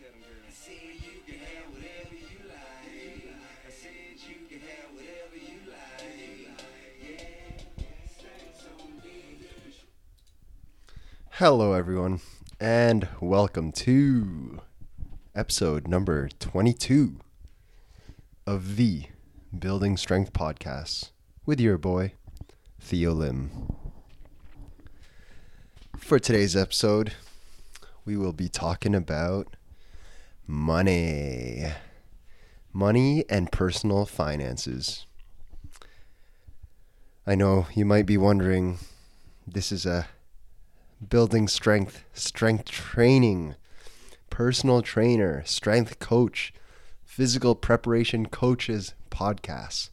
Tell them girls. I said you can have whatever you like. I said you can have whatever you like. Hello, everyone, and welcome to episode number 22 of the Building Strength Podcast with your boy, Theo Lim. For today's episode, we will be talking about money. Money and personal finances. I know you might be wondering this is a building strength, strength training, personal trainer, strength coach, physical preparation coaches podcast.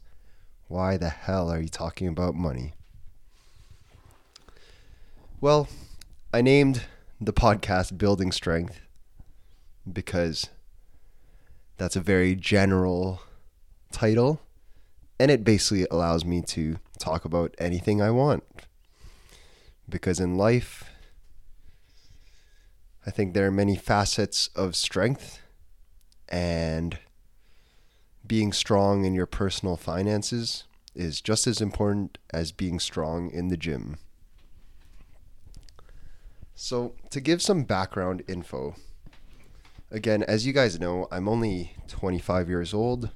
Why the hell are you talking about money? Well, I named the podcast Building Strength because that's a very general title and it basically allows me to talk about anything I want. Because in life, I think there are many facets of strength, and being strong in your personal finances is just as important as being strong in the gym. So, to give some background info, again, as you guys know, I'm only 25 years old,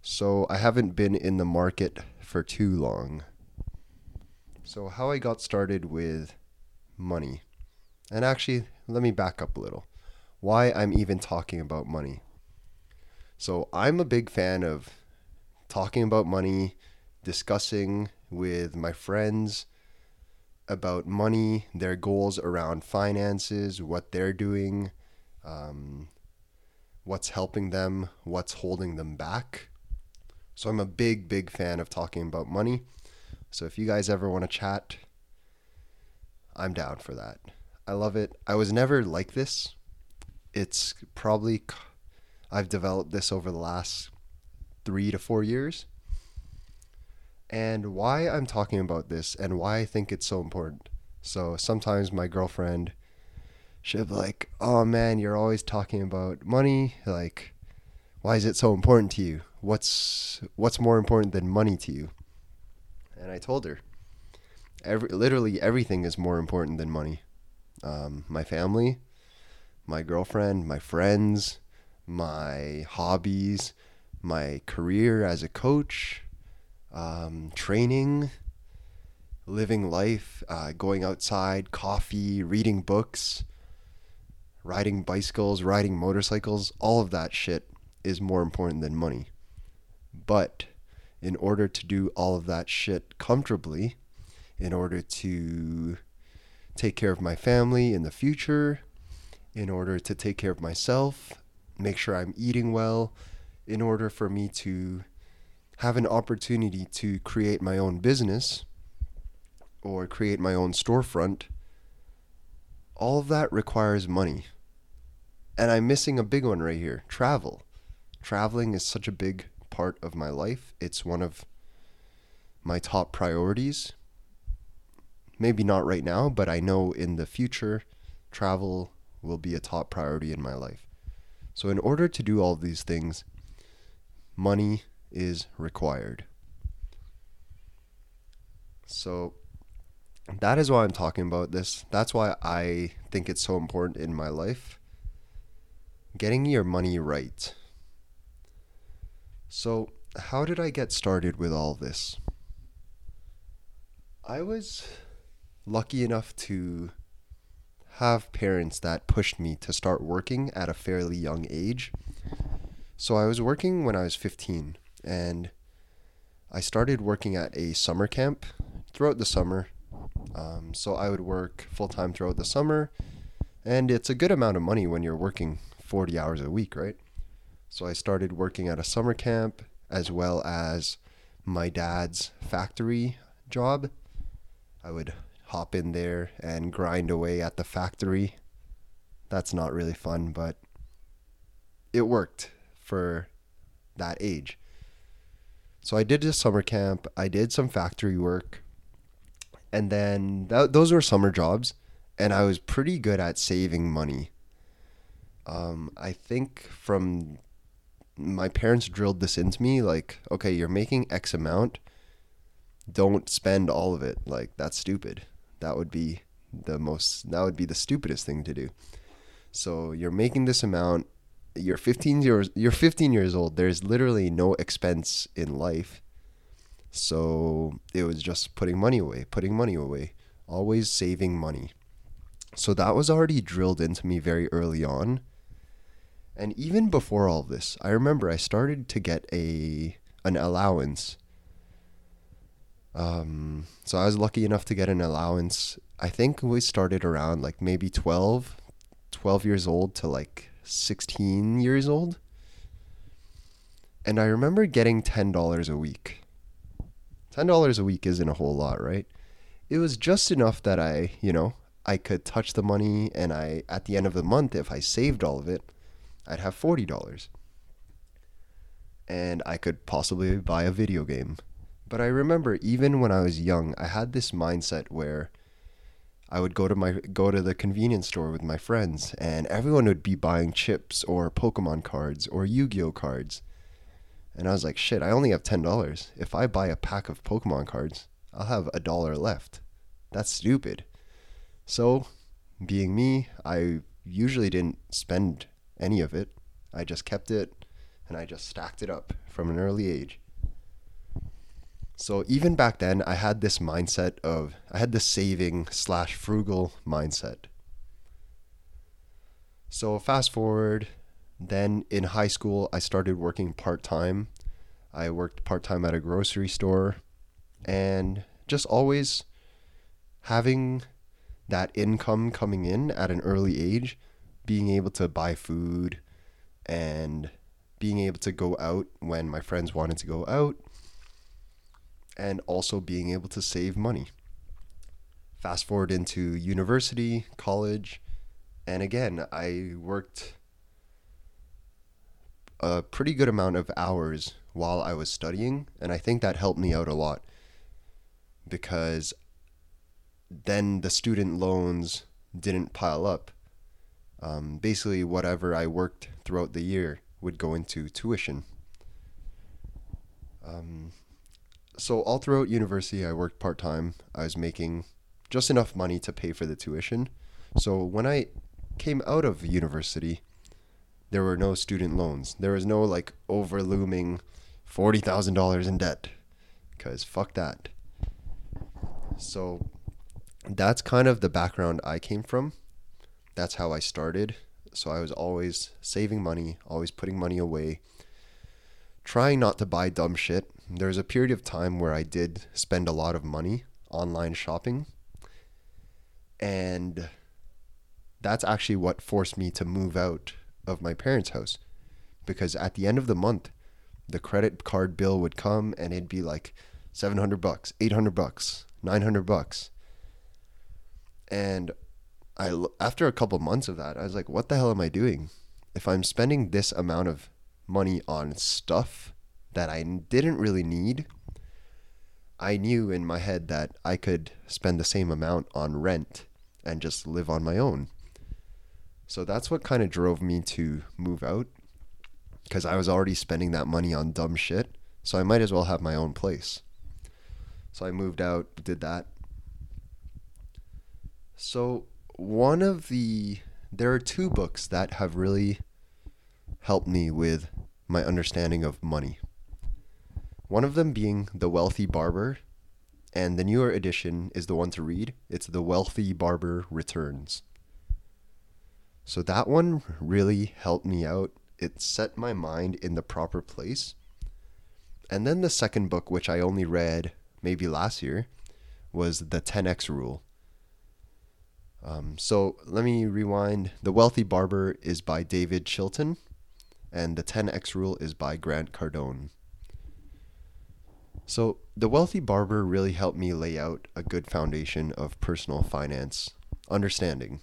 so I haven't been in the market for too long. So, how I got started with money. And actually, let me back up a little. Why I'm even talking about money. So, I'm a big fan of talking about money, discussing with my friends about money, their goals around finances, what they're doing, um, what's helping them, what's holding them back. So, I'm a big, big fan of talking about money. So, if you guys ever want to chat, I'm down for that. I love it. I was never like this. It's probably I've developed this over the last 3 to 4 years. And why I'm talking about this and why I think it's so important. So sometimes my girlfriend she'll be like, "Oh man, you're always talking about money. Like why is it so important to you? What's what's more important than money to you?" And I told her, every, literally everything is more important than money um, my family, my girlfriend, my friends, my hobbies, my career as a coach, um, training, living life, uh, going outside, coffee, reading books, riding bicycles, riding motorcycles, all of that shit is more important than money. But in order to do all of that shit comfortably, in order to take care of my family in the future, in order to take care of myself, make sure I'm eating well, in order for me to have an opportunity to create my own business or create my own storefront, all of that requires money. And I'm missing a big one right here travel. Traveling is such a big part of my life. It's one of my top priorities maybe not right now, but I know in the future, travel will be a top priority in my life. So, in order to do all these things, money is required. So, that is why I'm talking about this. That's why I think it's so important in my life. Getting your money right. So, how did I get started with all this? I was lucky enough to have parents that pushed me to start working at a fairly young age. So I was working when I was 15 and I started working at a summer camp throughout the summer. Um, so I would work full time throughout the summer and it's a good amount of money when you're working 40 hours a week, right? So I started working at a summer camp as well as my dad's factory job. I would hop in there and grind away at the factory. That's not really fun, but it worked for that age. So I did a summer camp, I did some factory work, and then th- those were summer jobs, and I was pretty good at saving money. Um, I think from my parents drilled this into me like, okay, you're making X amount. Don't spend all of it. Like that's stupid. That would be the most that would be the stupidest thing to do. So you're making this amount. You're 15 years you're 15 years old. There's literally no expense in life. So it was just putting money away, putting money away, always saving money. So that was already drilled into me very early on. And even before all this, I remember I started to get a an allowance. Um, so I was lucky enough to get an allowance. I think we started around like maybe 12, 12 years old to like 16 years old. And I remember getting $10 a week. $10 a week isn't a whole lot, right? It was just enough that I, you know, I could touch the money and I at the end of the month if I saved all of it, I'd have $40. And I could possibly buy a video game. But I remember even when I was young, I had this mindset where I would go to my go to the convenience store with my friends and everyone would be buying chips or Pokemon cards or Yu-Gi-Oh cards. And I was like, shit, I only have $10. If I buy a pack of Pokemon cards, I'll have a dollar left. That's stupid. So, being me, I usually didn't spend any of it. I just kept it and I just stacked it up from an early age. So even back then, I had this mindset of I had the saving slash frugal mindset. So fast forward, then in high school, I started working part time. I worked part time at a grocery store, and just always having that income coming in at an early age, being able to buy food, and being able to go out when my friends wanted to go out and also being able to save money. Fast forward into university, college, and again, I worked a pretty good amount of hours while I was studying, and I think that helped me out a lot because then the student loans didn't pile up. Um, basically, whatever I worked throughout the year would go into tuition. Um, so all throughout university, I worked part time. I was making just enough money to pay for the tuition. So when I came out of university, there were no student loans. There was no like over looming forty thousand dollars in debt, because fuck that. So that's kind of the background I came from. That's how I started. So I was always saving money, always putting money away, trying not to buy dumb shit. There was a period of time where I did spend a lot of money online shopping. And that's actually what forced me to move out of my parents' house. Because at the end of the month, the credit card bill would come and it'd be like 700 bucks, 800 bucks, 900 bucks. And I after a couple months of that, I was like, what the hell am I doing? If I'm spending this amount of money on stuff that I didn't really need, I knew in my head that I could spend the same amount on rent and just live on my own. So that's what kind of drove me to move out because I was already spending that money on dumb shit. So I might as well have my own place. So I moved out, did that. So one of the there are two books that have really helped me with my understanding of money. One of them being The Wealthy Barber, and the newer edition is the one to read. It's The Wealthy Barber Returns. So that one really helped me out. It set my mind in the proper place. And then the second book, which I only read maybe last year, was The 10X Rule. Um, so let me rewind. The Wealthy Barber is by David Chilton, and The 10X Rule is by Grant Cardone. So, The Wealthy Barber really helped me lay out a good foundation of personal finance understanding.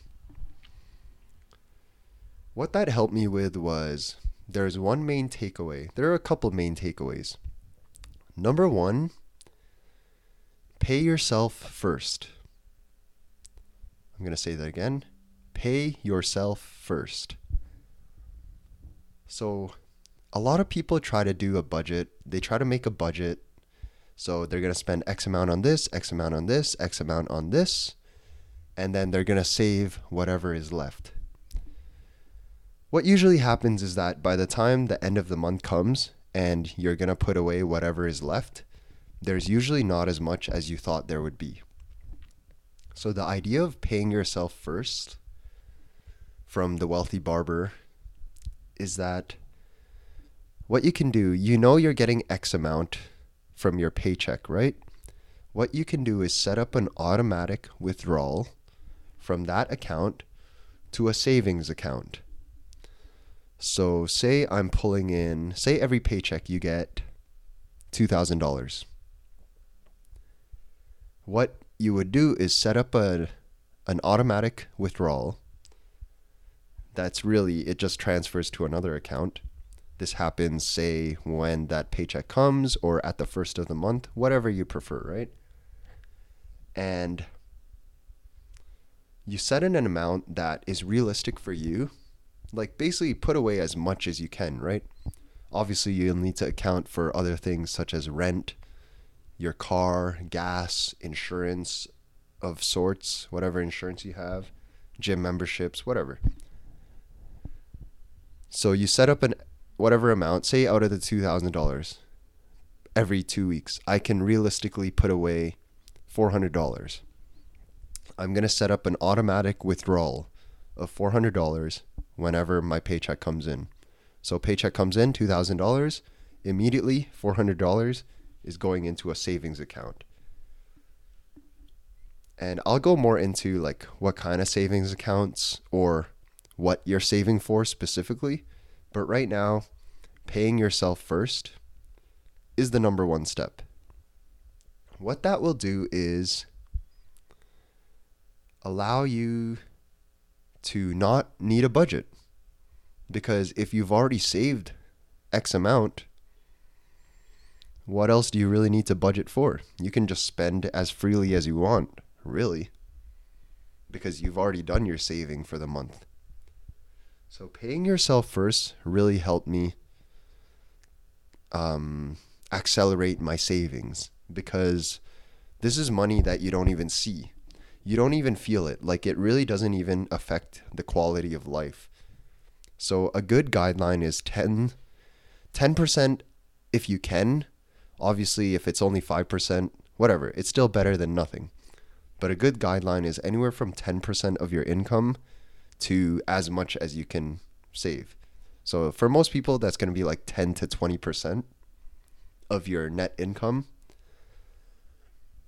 What that helped me with was there's one main takeaway. There are a couple main takeaways. Number one, pay yourself first. I'm going to say that again. Pay yourself first. So, a lot of people try to do a budget. They try to make a budget. So, they're going to spend X amount on this, X amount on this, X amount on this, and then they're going to save whatever is left. What usually happens is that by the time the end of the month comes and you're going to put away whatever is left, there's usually not as much as you thought there would be. So, the idea of paying yourself first from the wealthy barber is that what you can do, you know, you're getting X amount from your paycheck, right? What you can do is set up an automatic withdrawal from that account to a savings account. So, say I'm pulling in, say every paycheck you get $2,000. What you would do is set up a, an automatic withdrawal that's really, it just transfers to another account. This happens, say, when that paycheck comes or at the first of the month, whatever you prefer, right? And you set in an amount that is realistic for you. Like, basically, put away as much as you can, right? Obviously, you'll need to account for other things such as rent, your car, gas, insurance of sorts, whatever insurance you have, gym memberships, whatever. So you set up an whatever amount, say out of the two thousand dollars, every two weeks, I can realistically put away four hundred dollars. I'm gonna set up an automatic withdrawal of four hundred dollars whenever my paycheck comes in. So paycheck comes in two thousand dollars, immediately four hundred dollars is going into a savings account. And I'll go more into like what kind of savings accounts or what you're saving for specifically. But right now, paying yourself first is the number one step. What that will do is allow you to not need a budget. Because if you've already saved X amount, what else do you really need to budget for? You can just spend as freely as you want, really, because you've already done your saving for the month. So paying yourself first really helped me um, accelerate my savings because this is money that you don't even see. You don't even feel it. Like it really doesn't even affect the quality of life. So a good guideline is 10 10% if you can. Obviously, if it's only 5%, whatever, it's still better than nothing. But a good guideline is anywhere from 10% of your income to as much as you can save. So for most people, that's going to be like 10 to 20% of your net income.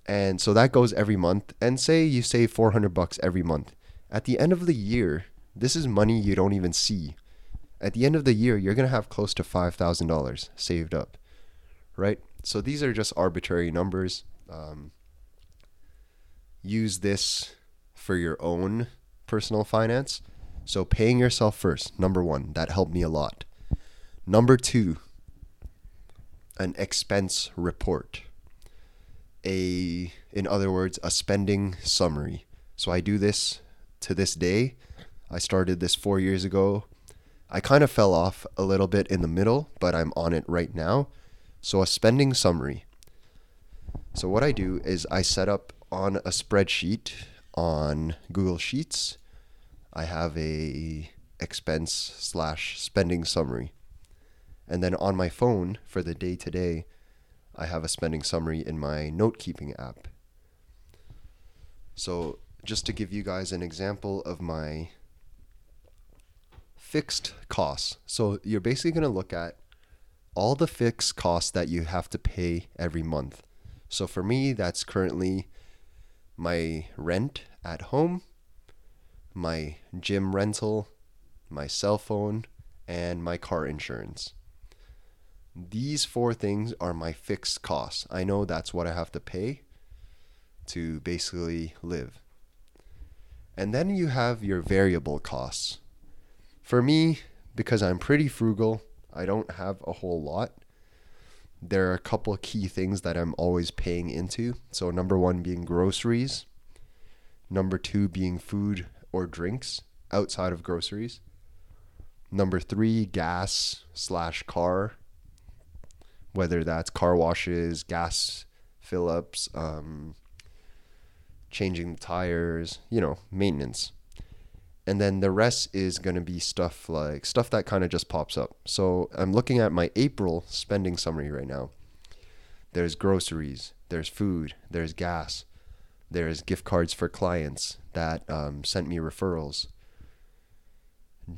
And so that goes every month. And say you save 400 bucks every month. At the end of the year, this is money you don't even see. At the end of the year, you're going to have close to $5,000 saved up, right? So these are just arbitrary numbers. Um, use this for your own personal finance. So paying yourself first, number one, that helped me a lot. Number two, an expense report. A, in other words, a spending summary. So I do this to this day. I started this four years ago. I kind of fell off a little bit in the middle, but I'm on it right now. So a spending summary. So what I do is I set up on a spreadsheet on Google Sheets. I have a expense slash spending summary. And then on my phone for the day to day, I have a spending summary in my note keeping app. So, just to give you guys an example of my fixed costs. So, you're basically going to look at all the fixed costs that you have to pay every month. So, for me, that's currently my rent at home, my gym rental, my cell phone, and my car insurance. These four things are my fixed costs. I know that's what I have to pay to basically live. And then you have your variable costs. For me, because I'm pretty frugal, I don't have a whole lot. There are a couple key things that I'm always paying into. So, number one being groceries, number two being food or drinks outside of groceries, Number three, gas slash car. Whether that's car washes, gas fill ups, um, changing the tires, you know, maintenance. And then the rest is going to be stuff like stuff that kind of just pops up. So I'm looking at my April spending summary right now. There's groceries, there's food, there's gas, there's gift cards for clients that um, sent me referrals,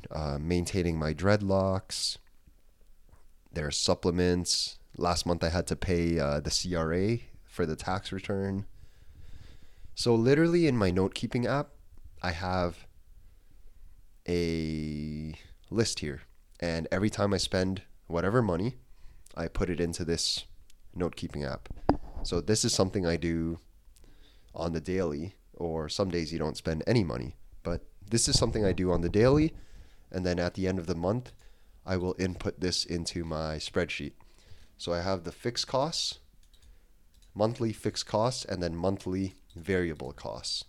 uh, maintaining my dreadlocks. There's supplements. Last month I had to pay uh, the CRA for the tax return. So, literally, in my note keeping app, I have a list here. And every time I spend whatever money, I put it into this note keeping app. So, this is something I do on the daily, or some days you don't spend any money. But this is something I do on the daily. And then at the end of the month, I will input this into my spreadsheet. So, I have the fixed costs, monthly fixed costs, and then monthly variable costs.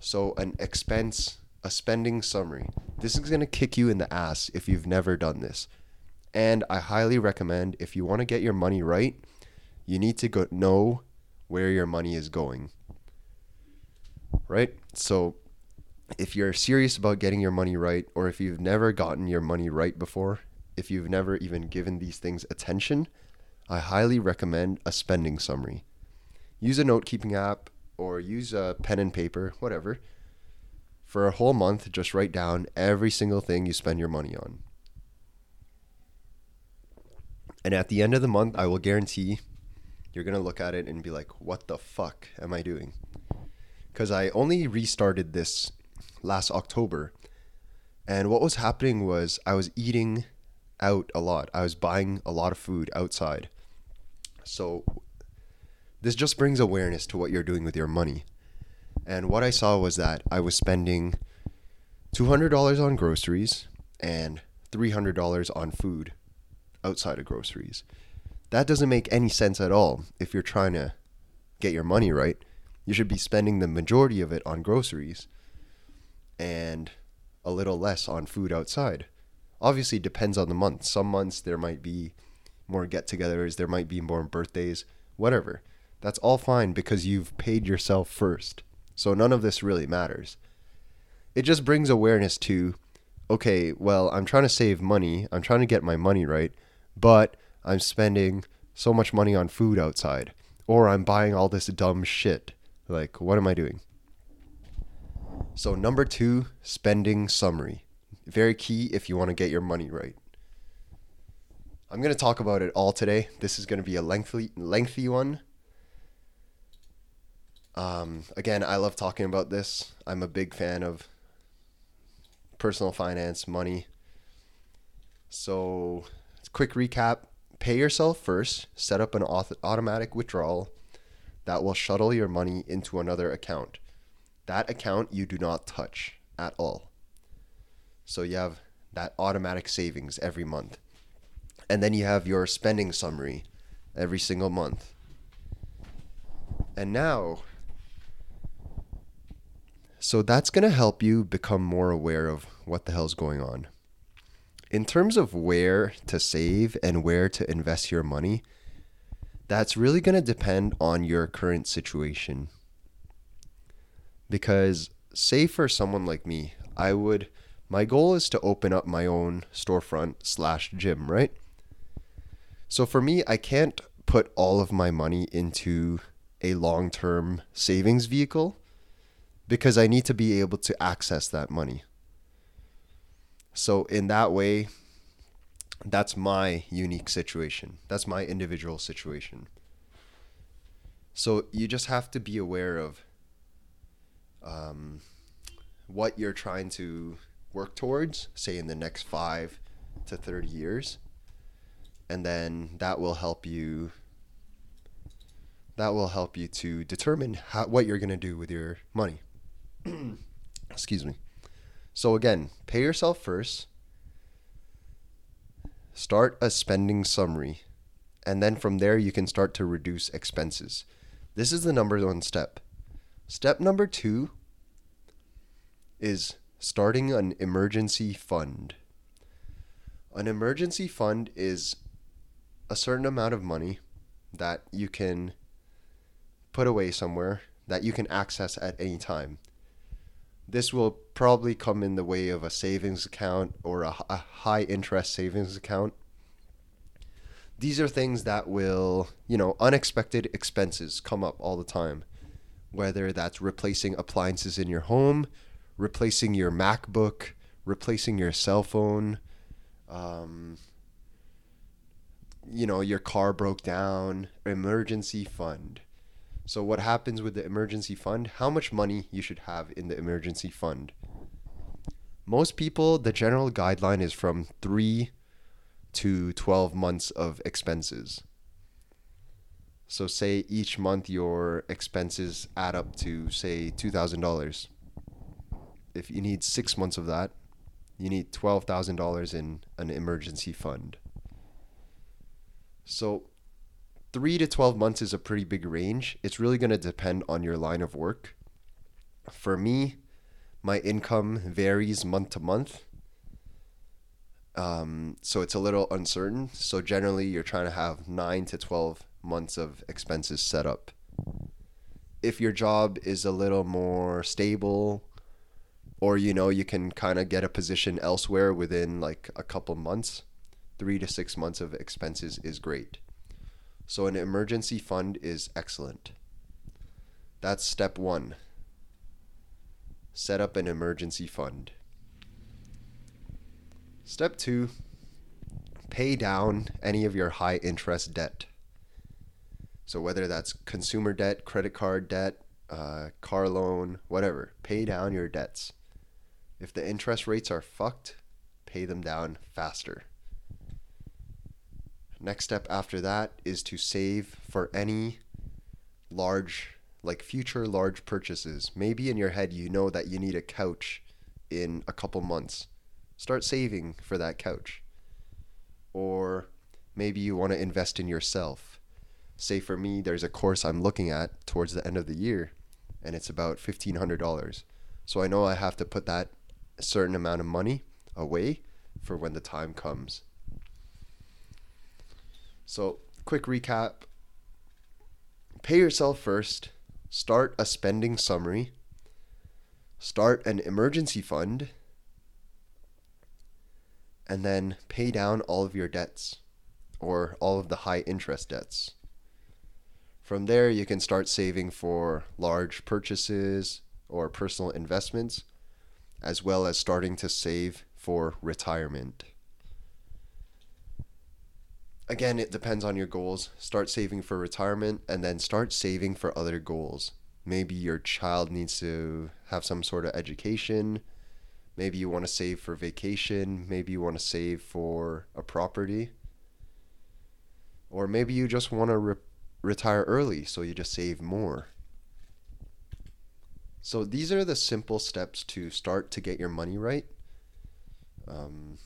So, an expense, a spending summary. This is going to kick you in the ass if you've never done this. And I highly recommend if you want to get your money right, you need to go know where your money is going. Right? So, if you're serious about getting your money right, or if you've never gotten your money right before, if you've never even given these things attention, I highly recommend a spending summary. Use a note keeping app or use a pen and paper, whatever. For a whole month, just write down every single thing you spend your money on. And at the end of the month, I will guarantee you're going to look at it and be like, what the fuck am I doing? Because I only restarted this last October. And what was happening was I was eating out a lot. I was buying a lot of food outside. So this just brings awareness to what you're doing with your money. And what I saw was that I was spending $200 on groceries and $300 on food outside of groceries. That doesn't make any sense at all if you're trying to get your money right. You should be spending the majority of it on groceries and a little less on food outside. Obviously, depends on the month. Some months there might be more get togethers, there might be more birthdays, whatever. That's all fine because you've paid yourself first. So none of this really matters. It just brings awareness to okay, well, I'm trying to save money, I'm trying to get my money right, but I'm spending so much money on food outside, or I'm buying all this dumb shit. Like, what am I doing? So, number two, spending summary. Very key if you want to get your money right. I'm going to talk about it all today. This is going to be a lengthy, lengthy one. Um, again, I love talking about this. I'm a big fan of personal finance, money. So, quick recap pay yourself first, set up an auth- automatic withdrawal that will shuttle your money into another account. That account you do not touch at all. So, you have that automatic savings every month. And then you have your spending summary every single month. And now, so that's going to help you become more aware of what the hell's going on. In terms of where to save and where to invest your money, that's really going to depend on your current situation. Because, say for someone like me, I would, my goal is to open up my own storefront slash gym, right? So for me, I can't put all of my money into a long term savings vehicle because I need to be able to access that money. So, in that way, that's my unique situation. That's my individual situation. So, you just have to be aware of um, what you're trying to work towards, say in the next five to 30 years. And then that will help you. That will help you to determine how, what you're going to do with your money. Excuse me. So again, pay yourself first. Start a spending summary. And then from there, you can start to reduce expenses. This is the number one step. Step number two is starting an emergency fund. An emergency fund is a certain amount of money that you can put away somewhere that you can access at any time. This will probably come in the way of a savings account or a, a high interest savings account. These are things that will, you know, unexpected expenses come up all the time. Whether that's replacing appliances in your home, replacing your MacBook, replacing your cell phone, um, you know, your car broke down, emergency fund. So what happens with the emergency fund? How much money you should have in the emergency fund? Most people, the general guideline is from 3 to 12 months of expenses. So say each month your expenses add up to say $2,000. If you need 6 months of that, you need $12,000 in an emergency fund. So, three to 12 months is a pretty big range. It's really going to depend on your line of work. For me, my income varies month to month. Um, so it's a little uncertain. So generally, you're trying to have nine to 12 months of expenses set up. If your job is a little more stable, or you know, you can kind of get a position elsewhere within like a couple months, three to six months of expenses is great. So, an emergency fund is excellent. That's step one. Set up an emergency fund. Step two pay down any of your high interest debt. So, whether that's consumer debt, credit card debt, uh, car loan, whatever, pay down your debts. If the interest rates are fucked, pay them down faster. Next step after that is to save for any large, like future large purchases. Maybe in your head you know that you need a couch in a couple months. Start saving for that couch. Or maybe you want to invest in yourself. Say for me, there's a course I'm looking at towards the end of the year, and it's about $1,500. So I know I have to put that certain amount of money away for when the time comes. So, quick recap. Pay yourself first, start a spending summary, start an emergency fund, and then pay down all of your debts or all of the high interest debts. From there, you can start saving for large purchases or personal investments, as well as starting to save for retirement again, it depends on your goals. Start saving for retirement and then start saving for other goals. Maybe your child needs to have some sort of education. Maybe you want to save for vacation. Maybe you want to save for a property. Or maybe you just want to re- retire early, so you just save more. So these are the simple steps to start to get your money right. Um,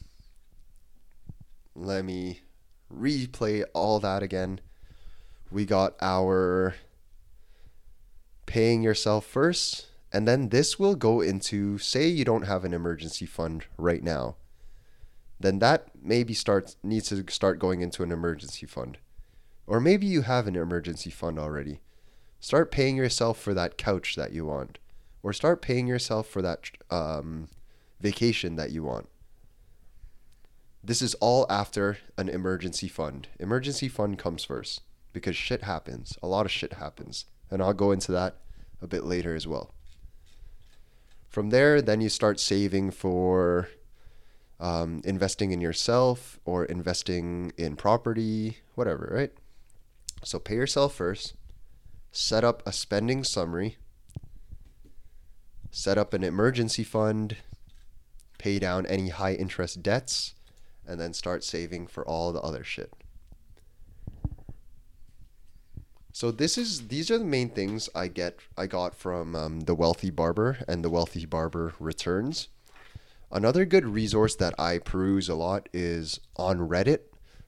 let me replay all that again. We got our paying yourself first, and then this will go into say you don't have an emergency fund right now. Then that maybe starts needs to start going into an emergency fund. Or maybe you have an emergency fund already. Start paying yourself for that couch that you want. Or start paying yourself for that um, vacation that you want. This is all after an emergency fund. Emergency fund comes first because shit happens. A lot of shit happens. And I'll go into that a bit later as well. From there, then you start saving for um, investing in yourself or investing in property, whatever, right? So pay yourself first, set up a spending summary, set up an emergency fund, pay down any high interest debts, and then start saving for all the other shit. So this is these are the main things I get I got from um, the Wealthy Barber and the Wealthy Barber returns. Another good resource that I peruse a lot is on Reddit.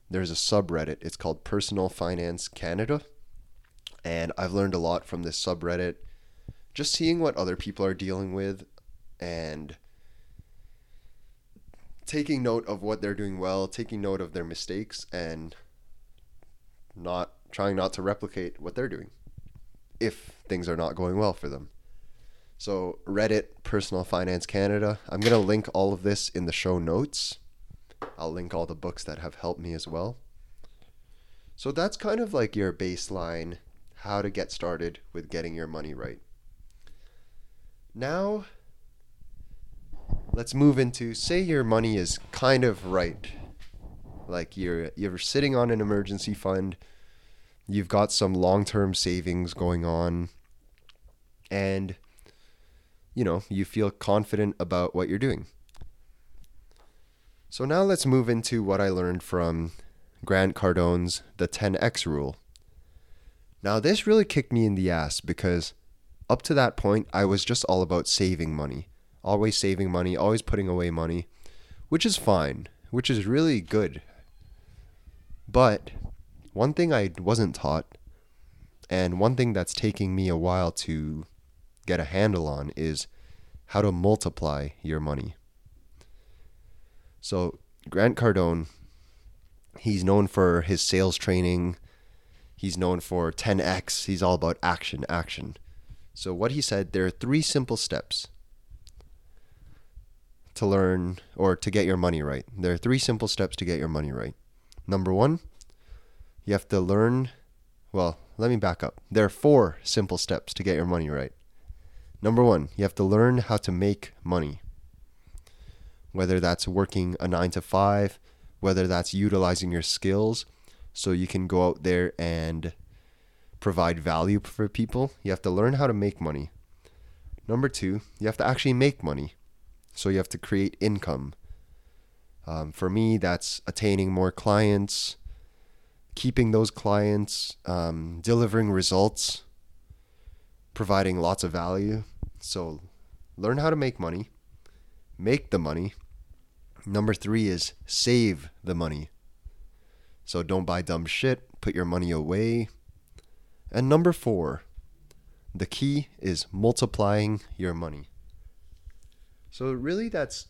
There's a subreddit. It's called Personal Finance Canada, and I've learned a lot from this subreddit. Just seeing what other people are dealing with, and taking note of what they're doing well, taking note of their mistakes, and not trying not to replicate what they're doing if things are not going well for them. So, Reddit, Personal Finance Canada, I'm going to link all of this in the show notes. I'll link all the books that have helped me as well. So, that's kind of like your baseline how to get started with getting your money right. Now, let's move into say your money is kind of right. Like you're you're sitting on an emergency fund, you've got some long-term savings going on and you know, you feel confident about what you're doing. So now let's move into what I learned from Grant Cardone's The 10X Rule. Now, this really kicked me in the ass because up to that point, I was just all about saving money. Always saving money, always putting away money, which is fine, which is really good. But one thing I wasn't taught, and one thing that's taking me a while to get a handle on, is how to multiply your money. So, Grant Cardone, he's known for his sales training. He's known for 10x. He's all about action, action. So, what he said, there are three simple steps to learn or to get your money right. There are three simple steps to get your money right. Number one, you have to learn. Well, let me back up. There are four simple steps to get your money right. Number one, you have to learn how to make money. Whether that's working a nine to five, whether that's utilizing your skills so you can go out there and provide value for people, you have to learn how to make money. Number two, you have to actually make money. So you have to create income. Um, for me, that's attaining more clients, keeping those clients, um, delivering results, providing lots of value. So learn how to make money, make the money. Number three is save the money. So don't buy dumb shit, put your money away. And number four, the key is multiplying your money. So really that's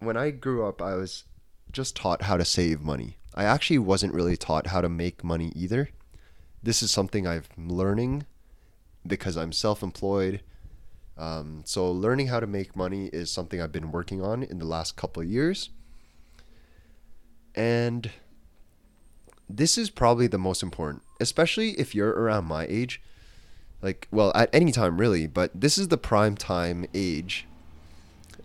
when I grew up I was just taught how to save money. I actually wasn't really taught how to make money either. This is something I'm learning because I'm self-employed. Um, so learning how to make money is something I've been working on in the last couple of years. And this is probably the most important, especially if you're around my age. Like, well, at any time really, but this is the prime time age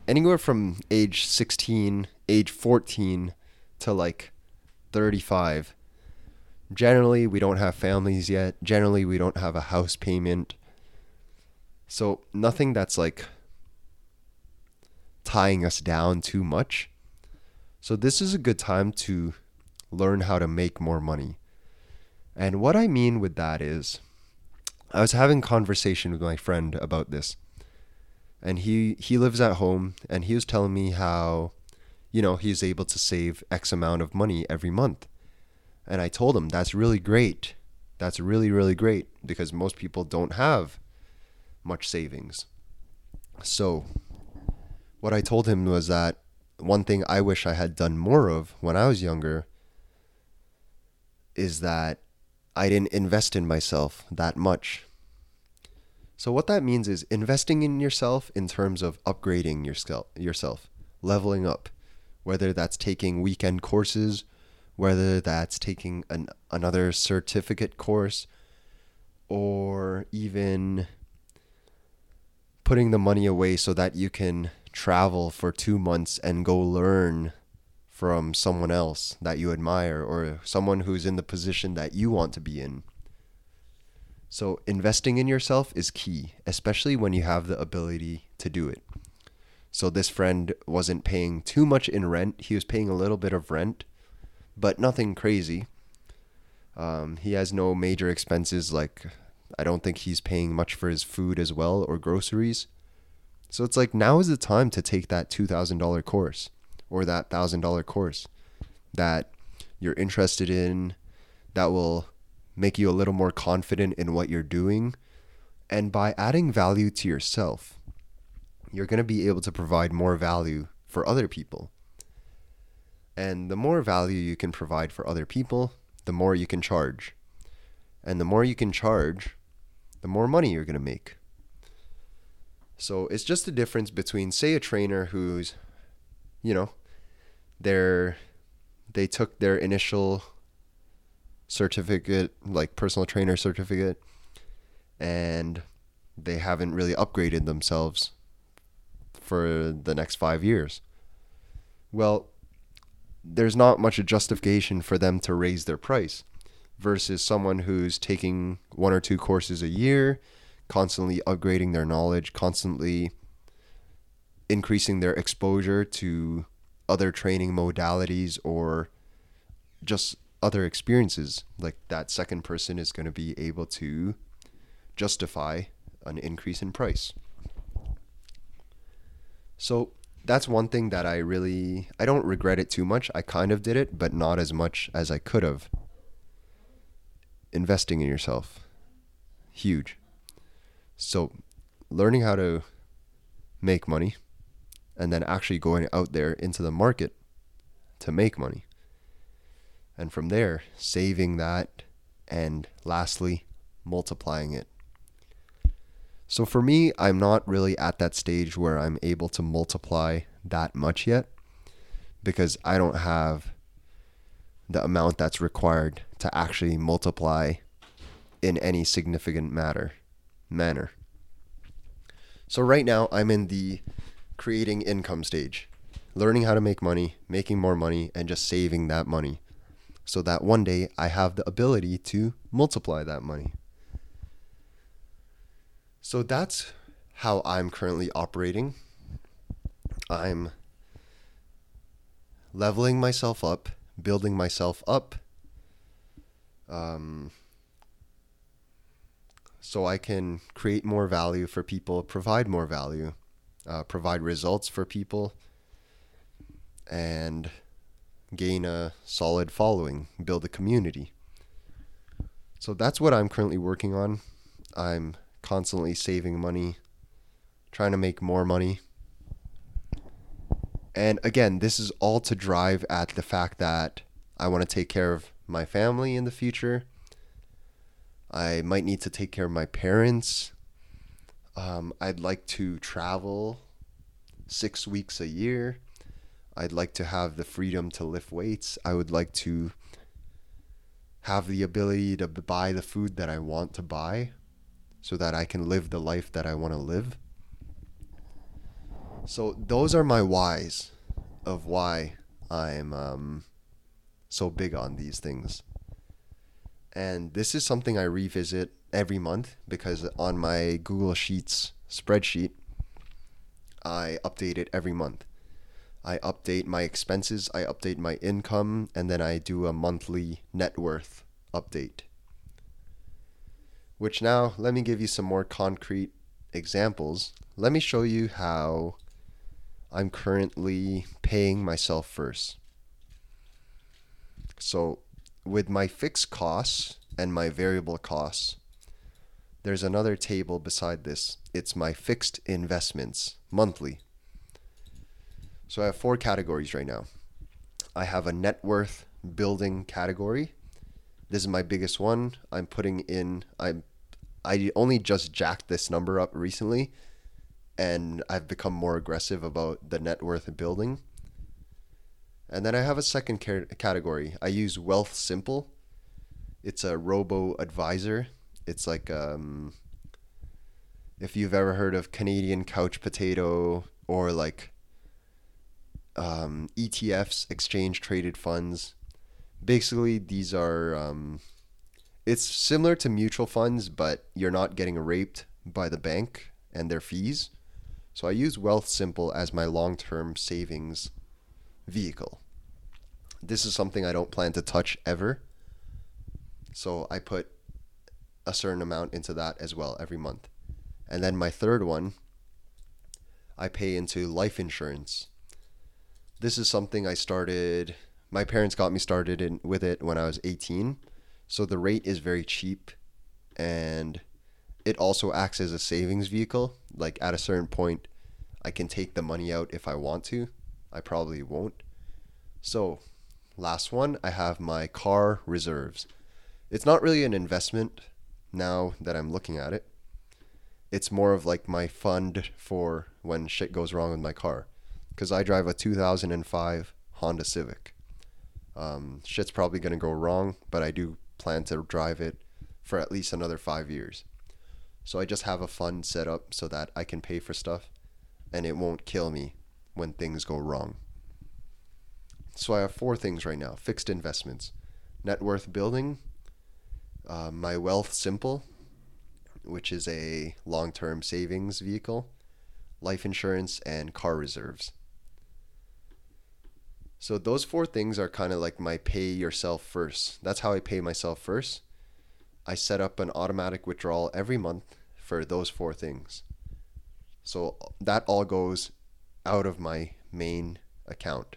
anywhere from age 16, age 14 to like 35. Generally, we don't have families yet. Generally, we don't have a house payment. So, nothing that's like tying us down too much. So, this is a good time to learn how to make more money. And what I mean with that is, I was having conversation with my friend about this. And he he lives at home and he was telling me how you know he's able to save x amount of money every month. And i told him that's really great. That's really really great because most people don't have much savings. So what i told him was that one thing i wish i had done more of when i was younger is that i didn't invest in myself that much. So what that means is investing in yourself in terms of upgrading your skill, yourself, leveling up, whether that's taking weekend courses, whether that's taking an, another certificate course, or even putting the money away so that you can travel for two months and go learn from someone else that you admire or someone who's in the position that you want to be in. So, investing in yourself is key, especially when you have the ability to do it. So, this friend wasn't paying too much in rent. He was paying a little bit of rent, but nothing crazy. Um, he has no major expenses, like, I don't think he's paying much for his food as well or groceries. So, it's like now is the time to take that $2,000 course or that $1,000 course that you're interested in that will make you a little more confident in what you're doing. And by adding value to yourself, you're going to be able to provide more value for other people. And the more value you can provide for other people, the more you can charge. And the more you can charge, the more money you're going to make. So it's just the difference between, say, a trainer who's, you know, they're, they took their initial certificate, like personal trainer certificate, and they haven't really upgraded themselves for the next five years. Well, there's not much justification for them to raise their price versus someone who's taking one or two courses a year, constantly upgrading their knowledge, constantly increasing their exposure to other training modalities or just other experiences. Like that second person is going to be able to justify an increase in price. So that's one thing that I really I don't regret it too much. I kind of did it, but not as much as I could have. Investing in yourself. Huge. So learning how to make money and then actually going out there into the market to make money. And from there, saving that and lastly, multiplying it. So for me, I'm not really at that stage where I'm able to multiply that much yet because I don't have the amount that's required to actually multiply in any significant matter manner. So right now I'm in the creating income stage, learning how to make money, making more money and just saving that money so that one day I have the ability to multiply that money. So that's how I'm currently operating. I'm leveling myself up, building myself up, um, so I can create more value for people, provide more value, uh, provide results for people, and gain a solid following, build a community. So that's what I'm currently working on. I'm constantly saving money, trying to make more money. And again, this is all to drive at the fact that I want to take care of my family in the future. I might need to take care of my parents. Um, I'd like to travel six weeks a year. I'd like to have the freedom to lift weights. I would like to have the ability to buy the food that I want to buy so that I can live the life that I want to live. So those are my whys of why I'm um, so big on these things. And this is something I revisit every month because on my Google Sheets spreadsheet, I update it every month. I update my expenses, I update my income, and then I do a monthly net worth update which now let me give you some more concrete examples. Let me show you how I'm currently paying myself first. So, with my fixed costs and my variable costs, there's another table beside this. It's my fixed investments monthly. So, I have four categories right now. I have a net worth building category this is my biggest one. I'm putting in I'm I only just jacked this number up recently and I've become more aggressive about the net worth building. And then I have a second category. I use Wealthsimple. It's a robo advisor. It's like um, if you've ever heard of Canadian couch potato or like um, ETFs, exchange traded funds basically these are um, it's similar to mutual funds, but you're not getting raped by the bank and their fees. So I use Wealthsimple as my long-term savings vehicle. This is something I don't plan to touch ever. So I put a certain amount into that as well every month. And then my third one, I pay into life insurance. This is something I started my parents got me started in with it when I was 18. So the rate is very cheap and it also acts as a savings vehicle. Like at a certain point I can take the money out if I want to. I probably won't. So, last one, I have my car reserves. It's not really an investment now that I'm looking at it. It's more of like my fund for when shit goes wrong with my car. Because I drive a 2005 Honda Civic. Um, shit's probably going to go wrong, but I do plan to drive it for at least another five years. So I just have a fund set up so that I can pay for stuff and it won't kill me when things go wrong. So I have four things right now fixed investments, net worth building, uh, my Wealthsimple, which is a long term savings vehicle, life insurance, and car reserves. So those four things are kind of like my pay yourself first. That's how I pay myself first. I set up an automatic withdrawal every month for those four things. So that all goes out of my main account.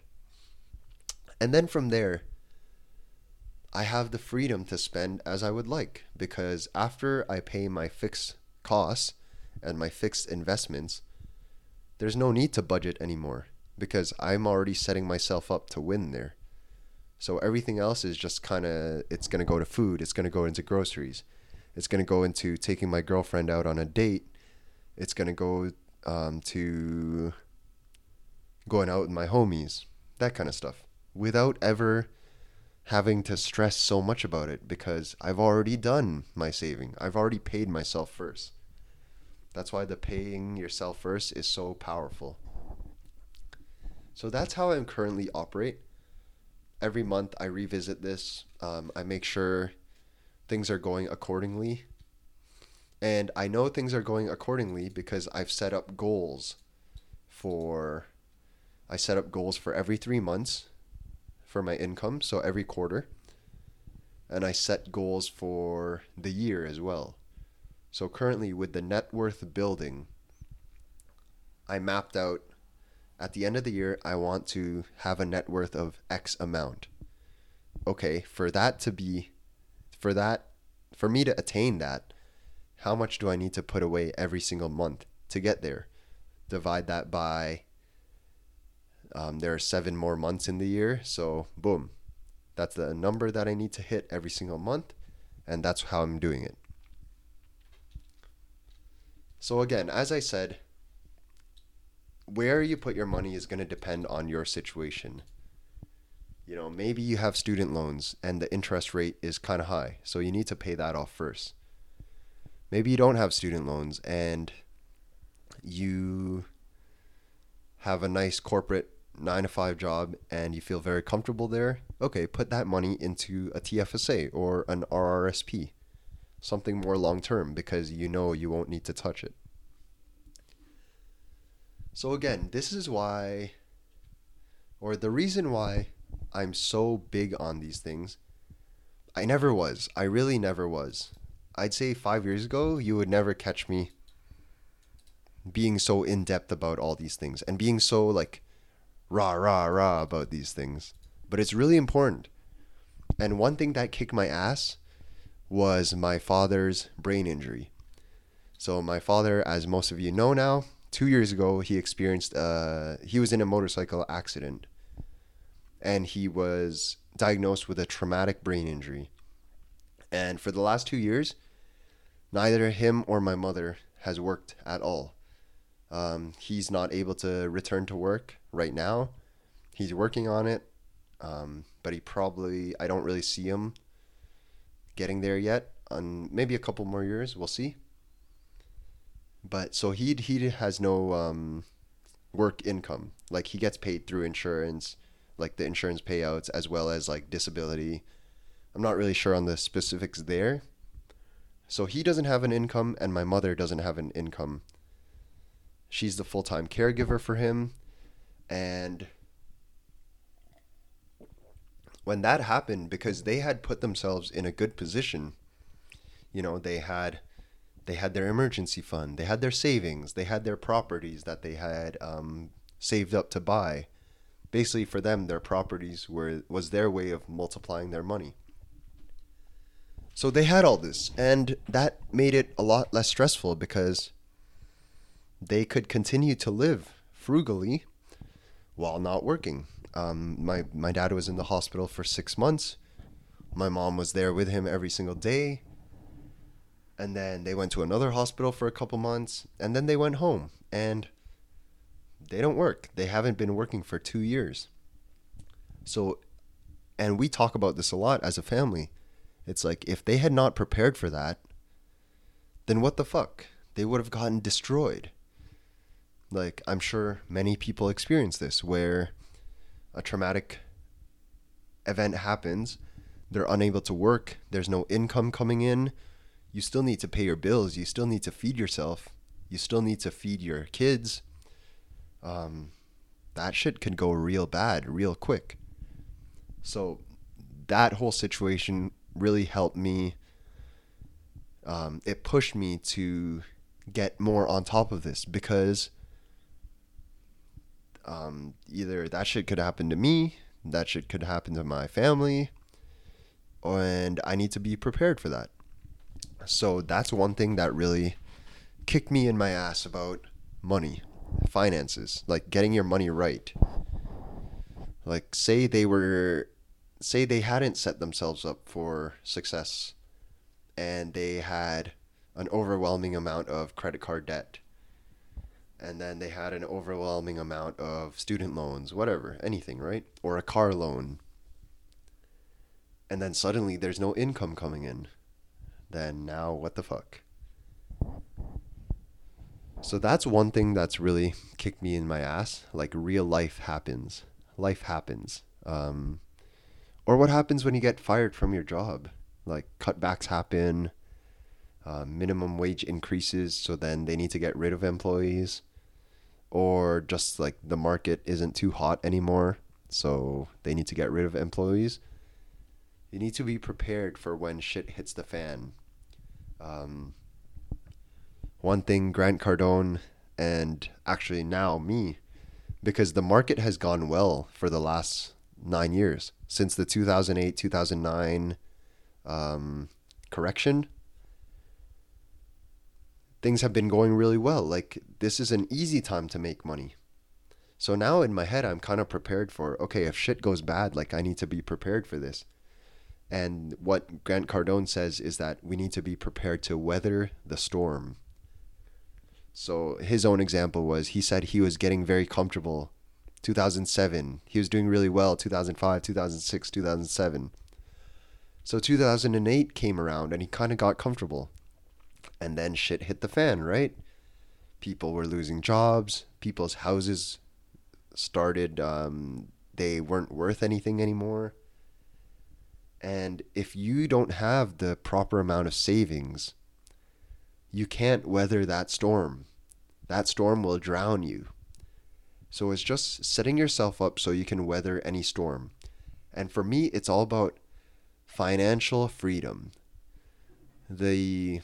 And then from there, I have the freedom to spend as I would like because after I pay my fixed costs and my fixed investments, there's no need to budget anymore because I'm already setting myself up to win there. So everything else is just kind of it's going to go to food, it's going to go into groceries. It's going to go into taking my girlfriend out on a date. It's going to go um, to going out with my homies, that kind of stuff, without ever having to stress so much about it because I've already done my saving. I've already paid myself first. That's why the paying yourself first is so powerful. So that's how I currently operate. Every month I revisit this. Um, I make sure things are going accordingly. And I know things are going accordingly because I've set up goals for I set up goals for every 3 months for my income, so every quarter. And I set goals for the year as well. So currently with the net worth building, I mapped out at the end of the year I want to have a net worth of X amount. Okay, for that to be for that for me to attain that, how much do I need to put away every single month to get there? Divide that by um, there are seven more months in the year, so boom, that's the number that I need to hit every single month, and that's how I'm doing it. So, again, as I said, where you put your money is going to depend on your situation. You know, maybe you have student loans and the interest rate is kind of high, so you need to pay that off first. Maybe you don't have student loans and you have a nice corporate 9 to 5 job and you feel very comfortable there. Okay, put that money into a TFSA or an RRSP. Something more long term because you know you won't need to touch it. So, again, this is why, or the reason why I'm so big on these things. I never was. I really never was. I'd say five years ago, you would never catch me being so in depth about all these things and being so like rah, rah, rah about these things. But it's really important. And one thing that kicked my ass was my father's brain injury. So, my father, as most of you know now, two years ago, he experienced, uh, he was in a motorcycle accident and he was diagnosed with a traumatic brain injury. And for the last two years, neither him or my mother has worked at all. Um, he's not able to return to work right now. He's working on it, um, but he probably, I don't really see him getting there yet. On maybe a couple more years, we'll see. But so he he has no um, work income. Like he gets paid through insurance like the insurance payouts as well as like disability. I'm not really sure on the specifics there. So he doesn't have an income and my mother doesn't have an income. She's the full-time caregiver for him. And when that happened because they had put themselves in a good position, you know, they had they had their emergency fund, they had their savings, they had their properties that they had um, saved up to buy. Basically for them their properties were was their way of multiplying their money. So they had all this and that made it a lot less stressful because they could continue to live frugally while not working Um, my my dad was in the hospital for six months. My mom was there with him every single day. And then they went to another hospital for a couple months, and then they went home. And they don't work. They haven't been working for two years. So, and we talk about this a lot as a family. It's like if they had not prepared for that, then what the fuck? They would have gotten destroyed. Like, I'm sure many people experience this where a traumatic event happens, they're unable to work, there's no income coming in, you still need to pay your bills, you still need to feed yourself, you still need to feed your kids. Um, that shit can go real bad real quick. So, that whole situation really helped me. Um, it pushed me to get more on top of this because um, either that shit could happen to me, that shit could happen to my family, and I need to be prepared for that. So that's one thing that really kicked me in my ass about money, finances, like getting your money right. Like, say they were, say they hadn't set themselves up for success and they had an overwhelming amount of credit card debt and then they had an overwhelming amount of student loans, whatever, anything, right? Or a car loan. And then suddenly there's no income coming in. Then now what the fuck? So that's one thing that's really kicked me in my ass. Like real life happens. Life happens. Um, or what happens when you get fired from your job? Like cutbacks happen, uh, minimum wage increases, so then they need to get rid of employees or just like the market isn't too hot anymore, so they need to get rid of employees. You need to be prepared for when shit hits the fan. Um, one thing Grant Cardone and actually now me, because the market has gone well for the last nine years since the 2008 2009 um, correction things have been going really well. Like this is an easy time to make money. So now in my head I'm kind of prepared for okay, if shit goes bad, like I need to be prepared for this. And what Grant Cardone says is that we need to be prepared to weather the storm. So his own example was he said he was getting very comfortable 2007. He was doing really well 2005, 2006, 2007. So 2008 came around and he kind of got comfortable and then shit hit the fan, right? People were losing jobs. People's houses started, um, they weren't worth anything anymore. And if you don't have the proper amount of savings, you can't weather that storm. That storm will drown you. So it's just setting yourself up so you can weather any storm. And for me, it's all about financial freedom. The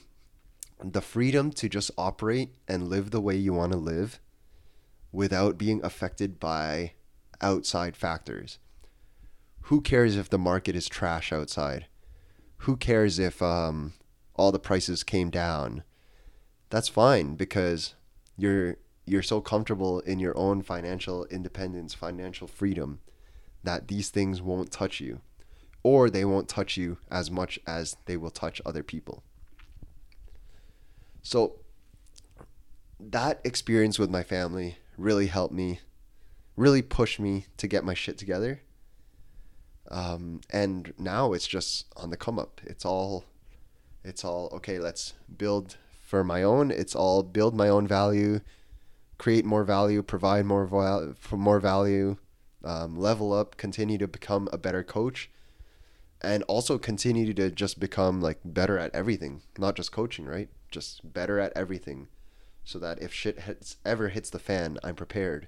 the freedom to just operate and live the way you want to live without being affected by outside factors. Who cares if the market is trash outside? Who cares if um, all the prices came down? That's fine because you're you're so comfortable in your own financial independence, financial freedom that these things won't touch you or they won't touch you as much as they will touch other people. So that experience with my family really helped me, really pushed me to get my shit together. Um, and now it's just on the come up. It's all, it's all okay. Let's build for my own. It's all build my own value, create more value, provide more for more value, um, level up, continue to become a better coach, and also continue to just become like better at everything, not just coaching, right? Just better at everything so that if shit hits, ever hits the fan, I'm prepared.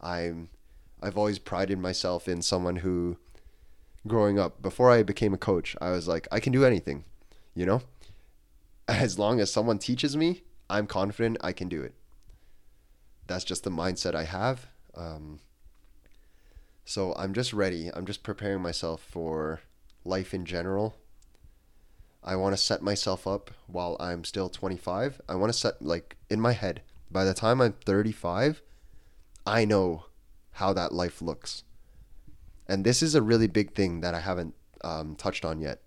I'm I've always prided myself in someone who growing up before I became a coach, I was like I can do anything, you know? As long as someone teaches me, I'm confident I can do it. That's just the mindset I have. Um, so I'm just ready. I'm just preparing myself for life in general I want to set myself up while I'm still 25. I want to set like in my head by the time I'm 35, I know how that life looks. And this is a really big thing that I haven't um, touched on yet.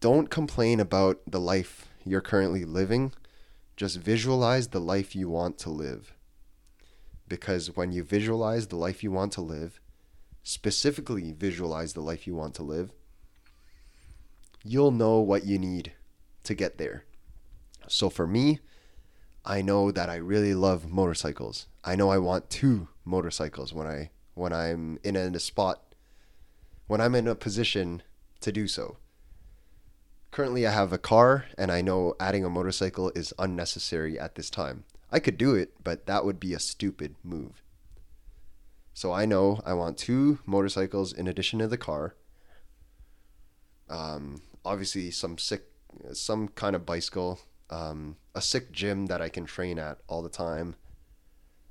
Don't complain about the life you're currently living. Just visualize the life you want to live. Because when you visualize the life you want to live, specifically visualize the life you want to live, you'll know what you need to get there. So for me, I know that I really love motorcycles. I know I want two motorcycles when I when I'm in a, in a spot when I'm in a position to do so. Currently I have a car and I know adding a motorcycle is unnecessary at this time. I could do it, but that would be a stupid move. So I know I want two motorcycles in addition to the car. Um, obviously some sick some kind of bicycle, um, a sick gym that I can train at all the time,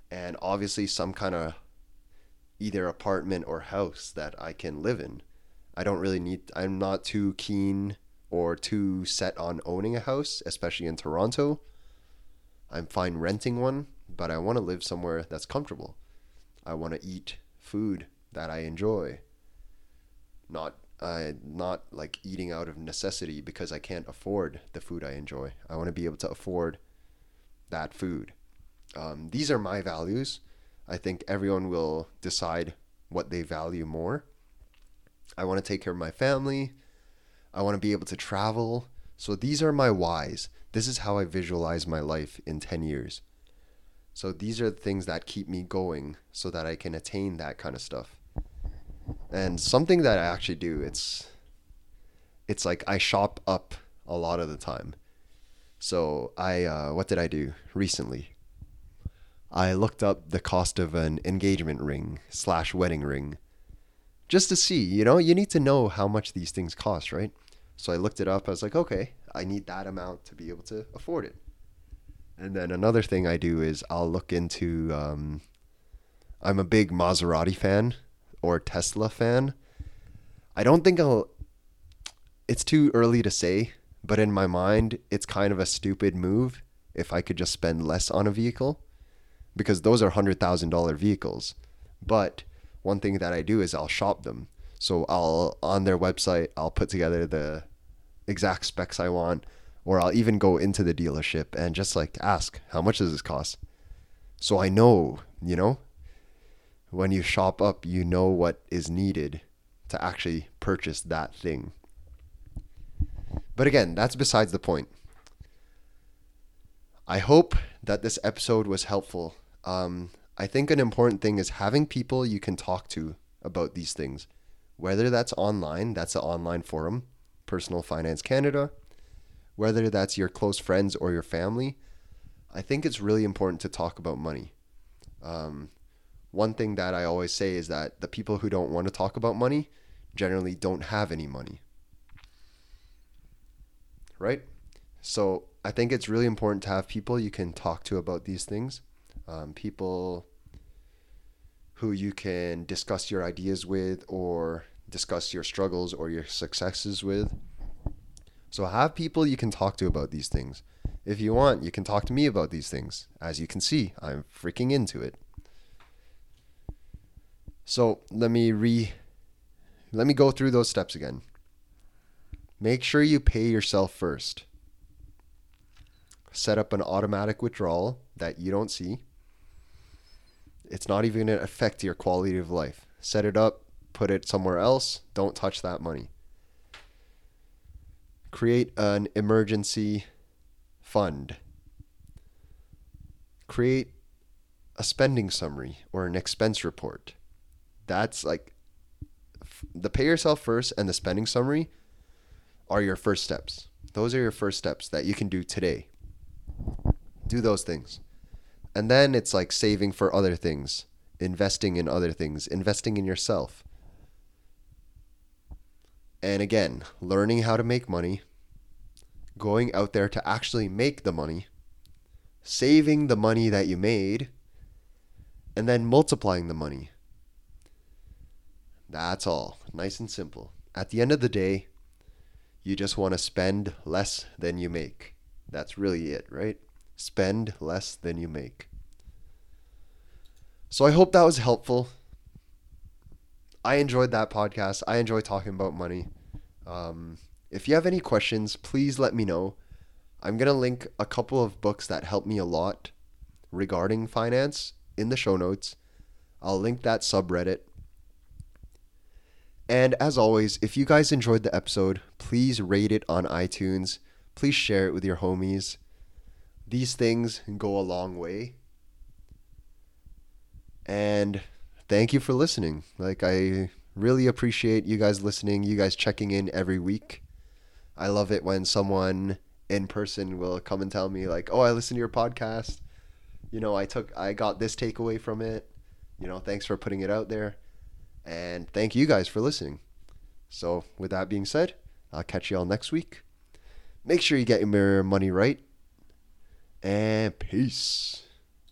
and obviously some kind of either apartment or house that I can live in. I don't really need, I'm not too keen or too set on owning a house, especially in Toronto. I'm fine renting one, but I want to live somewhere that's comfortable. I want to eat food that I enjoy, not uh, not like eating out of necessity because I can't afford the food I enjoy. I want to be able to afford that food. Um, these are my values. I think everyone will decide what they value more. I want to take care of my family. I want to be able to travel. So these are my whys. This is how I visualize my life in 10 years. So these are the things that keep me going so that I can attain that kind of stuff. And something that I actually do, it's it's like I shop up a lot of the time. So I uh, what did I do recently? I looked up the cost of an engagement ring slash wedding ring just to see, you know, you need to know how much these things cost, right? So I looked it up. I was like, okay, I need that amount to be able to afford it. And then another thing I do is I'll look into. Um, I'm a big Maserati fan or Tesla fan. I don't think I'll. It's too early to say, but in my mind, it's kind of a stupid move if I could just spend less on a vehicle because those are $100,000 vehicles. But one thing that I do is I'll shop them. So I'll, on their website, I'll put together the exact specs I want, or I'll even go into the dealership and just like ask, how much does this cost? So I know, you know, when you shop up, you know what is needed to actually purchase that thing. But again, that's besides the point. I hope that this episode was helpful. Um, I think an important thing is having people you can talk to about these things, whether that's online, that's an online forum, Personal Finance Canada, whether that's your close friends or your family. I think it's really important to talk about money. Um, one thing that I always say is that the people who don't want to talk about money generally don't have any money. Right? So I think it's really important to have people you can talk to about these things. Um, people who you can discuss your ideas with or discuss your struggles or your successes with. So have people you can talk to about these things. If you want, you can talk to me about these things. As you can see, I'm freaking into it. So let me re let me go through those steps again. Make sure you pay yourself first. Set up an automatic withdrawal that you don't see. It's not even going to affect your quality of life. Set it up, put it somewhere else, don't touch that money. Create an emergency fund. Create a spending summary or an expense report that's like the pay yourself first and the spending summary are your first steps. Those are your first steps that you can do today. Do those things. And then it's like saving for other things, investing in other things, investing in yourself. And again, learning how to make money, going out there to actually make the money, saving the money that you made, and then multiplying the money. That's all. Nice and simple. At the end of the day, you just want to spend less than you make. That's really it, right? Spend less than you make. So I hope that was helpful. I enjoyed that podcast. I enjoy talking about money. Um, if you have any questions, please let me know. I'm going to link a couple of books that helped me a lot regarding finance in the show notes. I'll link that subreddit. And as always, if you guys enjoyed the episode, please rate it on iTunes. Please share it with your homies. These things go a long way. And thank you for listening. Like, I really appreciate you guys listening, you guys checking in every week. I love it when someone in person will come and tell me, like, oh, I listened to your podcast. You know, I took, I got this takeaway from it. You know, thanks for putting it out there. And thank you guys for listening. So, with that being said, I'll catch you all next week. Make sure you get your money right. And peace.